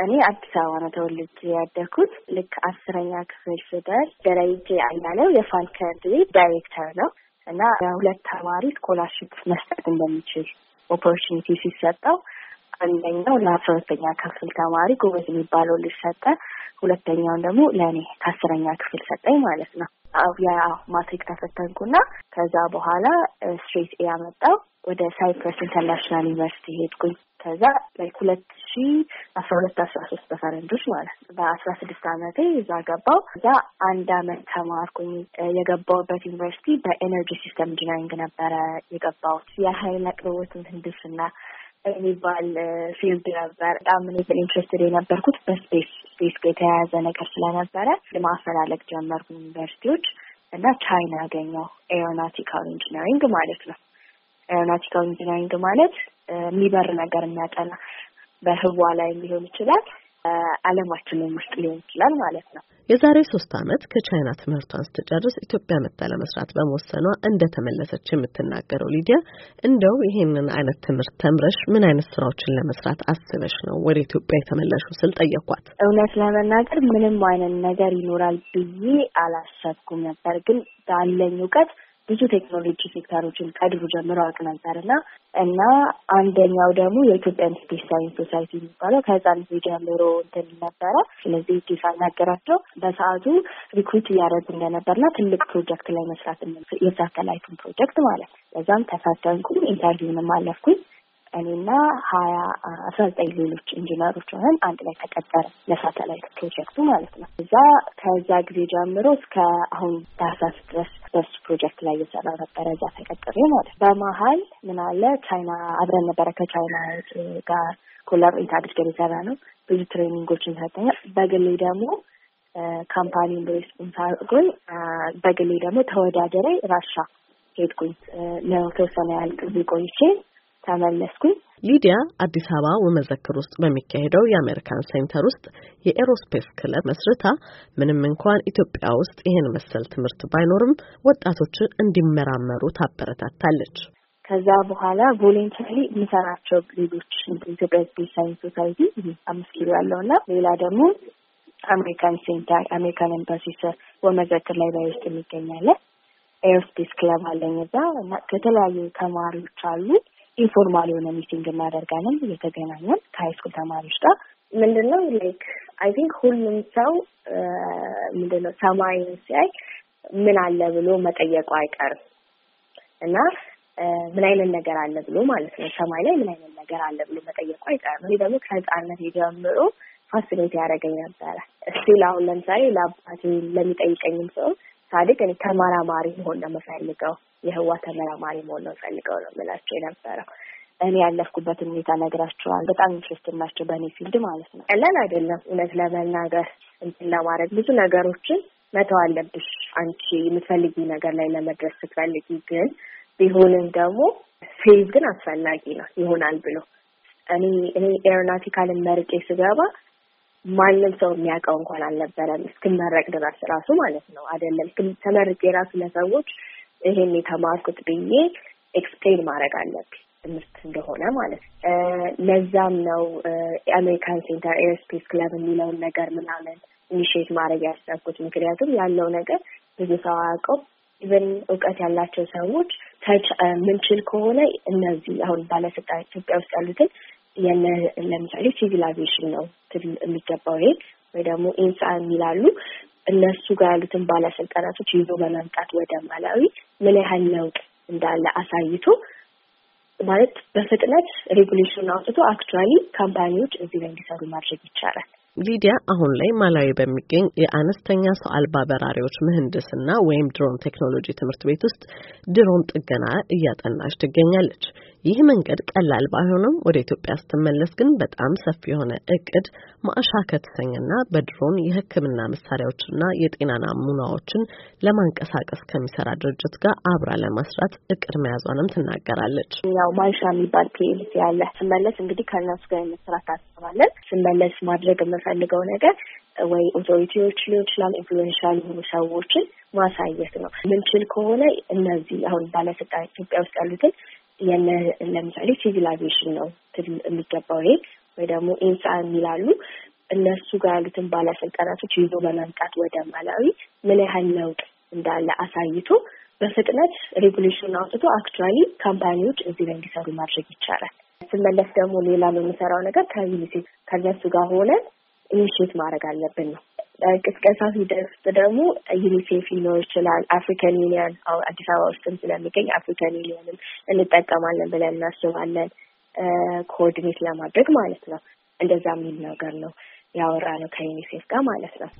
እኔ አዲስ አበባ ነው ተወልጄ ያደግኩት። ልክ አስረኛ ክፍል ስደርስ ደረጀ አያለው የፋልከን ቤት ዳይሬክተር ነው እና ሁለት ተማሪ scholarship መስጠት እንደሚችል opportunity ሲሰጠው አንደኛው ለአስራ ሁለተኛ ክፍል ተማሪ ጎበዝ የሚባለው ልጅ ሰጠ። ሁለተኛውን ደግሞ ለእኔ ከአስረኛ ክፍል ሰጠኝ ማለት ነው። ማትሪክ ተፈተንኩና ከዛ በኋላ straight A ያመጣው ወደ ሳይፕረስ ኢንተርናሽናል ዩኒቨርሲቲ ሄድኩኝ። ከዛ like ሁለት ሺ አስራ ሁለት አስራ ሶስት በፈረንጆች ማለት ነው። በአስራ ስድስት አመቴ እዛ ገባው። እዛ አንድ አመት ተማርኩኝ። የገባውበት ዩኒቨርሲቲ በ energy system engineering ነበረ የገባሁት። የሀይል አቅርቦት ምህንድስና የሚባል field ነበር። በጣም እኔ interested የነበርኩት በ space space የተያያዘ ነገር ስለነበረ ማፈላለግ ጀመርኩ ዩኒቨርሲቲዎች እና ቻይና ያገኘው aeronautical engineering ማለት ነው። aeronautical engineering ማለት የሚበር ነገር የሚያጠና በህዋ ላይ ሊሆን ይችላል፣ አለማችንም ውስጥ ሊሆን ይችላል ማለት ነው። የዛሬ ሶስት ዓመት ከቻይና ትምህርቷን ስትጨርስ ኢትዮጵያ መጥታ ለመስራት በመወሰኗ እንደተመለሰች የምትናገረው ሊዲያ እንደው ይሄንን አይነት ትምህርት ተምረሽ ምን አይነት ስራዎችን ለመስራት አስበሽ ነው ወደ ኢትዮጵያ የተመለሽው ስል ጠየኳት። እውነት ለመናገር ምንም አይነት ነገር ይኖራል ብዬ አላሰብኩም ነበር፣ ግን ባለኝ እውቀት ብዙ ቴክኖሎጂ ሴክተሮችን ከድሮ ጀምሮ አውቅ ነበር እና እና አንደኛው ደግሞ የኢትዮጵያን ስፔስ ሳይንስ ሶሳይቲ የሚባለው ከህፃን ጊዜ ጀምሮ እንትን ነበረ። ስለዚህ እጅ ሳናግራቸው በሰዓቱ recruit እያደረጉ እንደነበርና ትልቅ ፕሮጀክት ላይ መስራት የሳተላይቱን ፕሮጀክት ማለት ለዛም ተፈተንኩኝ፣ interview ንም አለፍኩኝ። እኔና ሀያ አስራ ዘጠኝ ሌሎች ኢንጂነሮች ሆነን አንድ ላይ ተቀጠርን ለሳተላይት ፕሮጀክቱ ማለት ነው። እዛ ከዛ ጊዜ ጀምሮ እስከ አሁን ታህሳስ ድረስ በሱ ፕሮጀክት ላይ እየሰራ ነበረ እዛ ተቀጥሬ ማለት በመሀል ምን አለ ቻይና አብረን ነበረ ከቻይና ጋር collaborate አድርገን የሰራነው። ብዙ training ኦችን ሰጥቶኛል። በግሌ ደግሞ company ው sponsor አድርጎኝ በግሌ ደግሞ ተወዳደሬ ራሻ ሄድኩኝ ለተወሰነ ያህል ጊዜ ቆይቼ ተመለስኩኝ። ሊዲያ አዲስ አበባ ወመዘክር ውስጥ በሚካሄደው የአሜሪካን ሴንተር ውስጥ የ aerospace ክለብ መስርታ ምንም እንኳን ኢትዮጵያ ውስጥ ይህን መሰል ትምህርት ባይኖርም ወጣቶችን እንዲመራመሩ ታበረታታለች። ከዛ በኋላ voluntary የምሰራቸው ሌሎች ኢትዮጵያ ስፔስ ሳይንስ ሶሳይቲ አምስት ኪሎ ያለው እና ሌላ ደግሞ አሜሪካን ሴንተር አሜሪካን ኤምባሲ ወመዘክር ላይ ላይ ውስጥ የሚገኝ aerospace ክለብ አለኝ እዛ እና ከተለያዩ ተማሪዎች አሉ informal የሆነ meeting እናደርጋለን እየተገናኘን ከ high school ተማሪዎች ጋር ምንድነው like I think ሁሉም ሰው ምንድነው ሰማይን ሲያይ ምን አለ ብሎ መጠየቁ አይቀርም እና ምን አይነት ነገር አለ ብሎ ማለት ነው። ሰማይ ላይ ምን አይነት ነገር አለ ብሎ መጠየቁ አይቀርም። እኔ ደግሞ ከህፃነት ጀምሮ fascinate ያደረገኝ ነበረ። still አሁን ለምሳሌ ለአባቴ ለሚጠይቀኝም ሰው ሳድግ እኔ ተመራማሪ መሆን ነው የምፈልገው፣ የህዋ ተመራማሪ መሆን ነው የምፈልገው ነው የምላቸው የነበረው። እኔ ያለፍኩበትን ሁኔታ እነግራቸዋለው። በጣም interested ናቸው በእኔ field ማለት ነው። ቀላል አይደለም እውነት ለመናገር እንትን ለማድረግ ብዙ ነገሮችን መተው አለብሽ አንቺ የምትፈልጊ ነገር ላይ ለመድረስ ስትፈልጊ። ግን ቢሆንም ደግሞ faith ግን አስፈላጊ ነው ይሆናል ብሎ እኔ እኔ aeronautical ን መርጬ ስገባ ማንም ሰው የሚያውቀው እንኳን አልነበረም እስክመረቅ ድረስ ራሱ ማለት ነው። አይደለም ተመርቄ ራሱ ለሰዎች ይሄን የተማርኩት ብዬ explain ማድረግ አለብኝ ትምህርት እንደሆነ ማለት ነው። ለዛም ነው የአሜሪካን ሴንተር aerospace ክለብ የሚለውን ነገር ምናምን initiate ማድረግ ያሰብኩት። ምክንያቱም ያለው ነገር ብዙ ሰው አያውቀው። even እውቀት ያላቸው ሰዎች ምንችል ከሆነ እነዚህ አሁን ባለስልጣን ኢትዮጵያ ውስጥ ያሉትን ለምሳሌ ሲቪል አቪዬሽን ነው የሚገባው ይሄ ወይ ደግሞ ኢንሳ የሚባሉ እነሱ ጋር ያሉትን ባለስልጣናቶች ይዞ በመምጣት ወደ ማላዊ ምን ያህል ለውጥ እንዳለ አሳይቶ ማለት በፍጥነት regulation አውጥቶ actually company ዎች እዚህ ላይ እንዲሰሩ ማድረግ ይቻላል። ሊዲያ አሁን ላይ ማላዊ በሚገኝ የአነስተኛ ሰው አልባ በራሪዎች ምህንድስና ወይም ድሮን ቴክኖሎጂ ትምህርት ቤት ውስጥ ድሮን ጥገና እያጠናች ትገኛለች። ይህ መንገድ ቀላል ባይሆንም ወደ ኢትዮጵያ ስትመለስ ግን በጣም ሰፊ የሆነ እቅድ ማዕሻ ከተሰኘና በድሮን የሕክምና መሳሪያዎችና የጤና ናሙናዎችን ለማንቀሳቀስ ከሚሰራ ድርጅት ጋር አብራ ለመስራት እቅድ መያዟንም ትናገራለች። ያው ማዕሻ የሚባል PLC ያለ ስመለስ እንግዲህ ከእነሱ ጋር የመስራት ሀሳብ አለን። ስመለስ ማድረግ የምፈልገው ነገር ወይ authority ዎች ሊሆን ይችላል influential የሆኑ ሰዎችን ማሳየት ነው። ምንችል ከሆነ እነዚህ አሁን ባለስልጣን ኢትዮጵያ ውስጥ ያሉትን ለምሳሌ ሲቪል አቪዬሽን ነው የሚገባው ይሄ ወይ ደግሞ ኢንሳ የሚባሉ እነሱ ጋር ያሉትን ባለስልጣናቶች ይዞ በመምጣት ወደ ማላዊ ምን ያህል ለውጥ እንዳለ አሳይቶ በፍጥነት regulation አውጥቶ actually company ዎች እዚህ ላይ እንዲሰሩ ማድረግ ይቻላል። ስመለስ ደግሞ ሌላ በምሰራው ነገር ከዩኒሴፍ ከነሱ ጋር ሆነን initiate ማድረግ አለብን ነው። ቅስቀሳ ውስጥ ደግሞ ዩኒሴፍ ሊኖር ይችላል። አፍሪካን ዩኒየን አዲስ አበባ ውስጥም ስለሚገኝ አፍሪካን ዩኒየንም እንጠቀማለን ብለን እናስባለን። coordinate ለማድረግ ማለት ነው። እንደዛ የሚል ነገር ነው ያወራነው ከዩኒሴፍ ጋር ማለት ነው።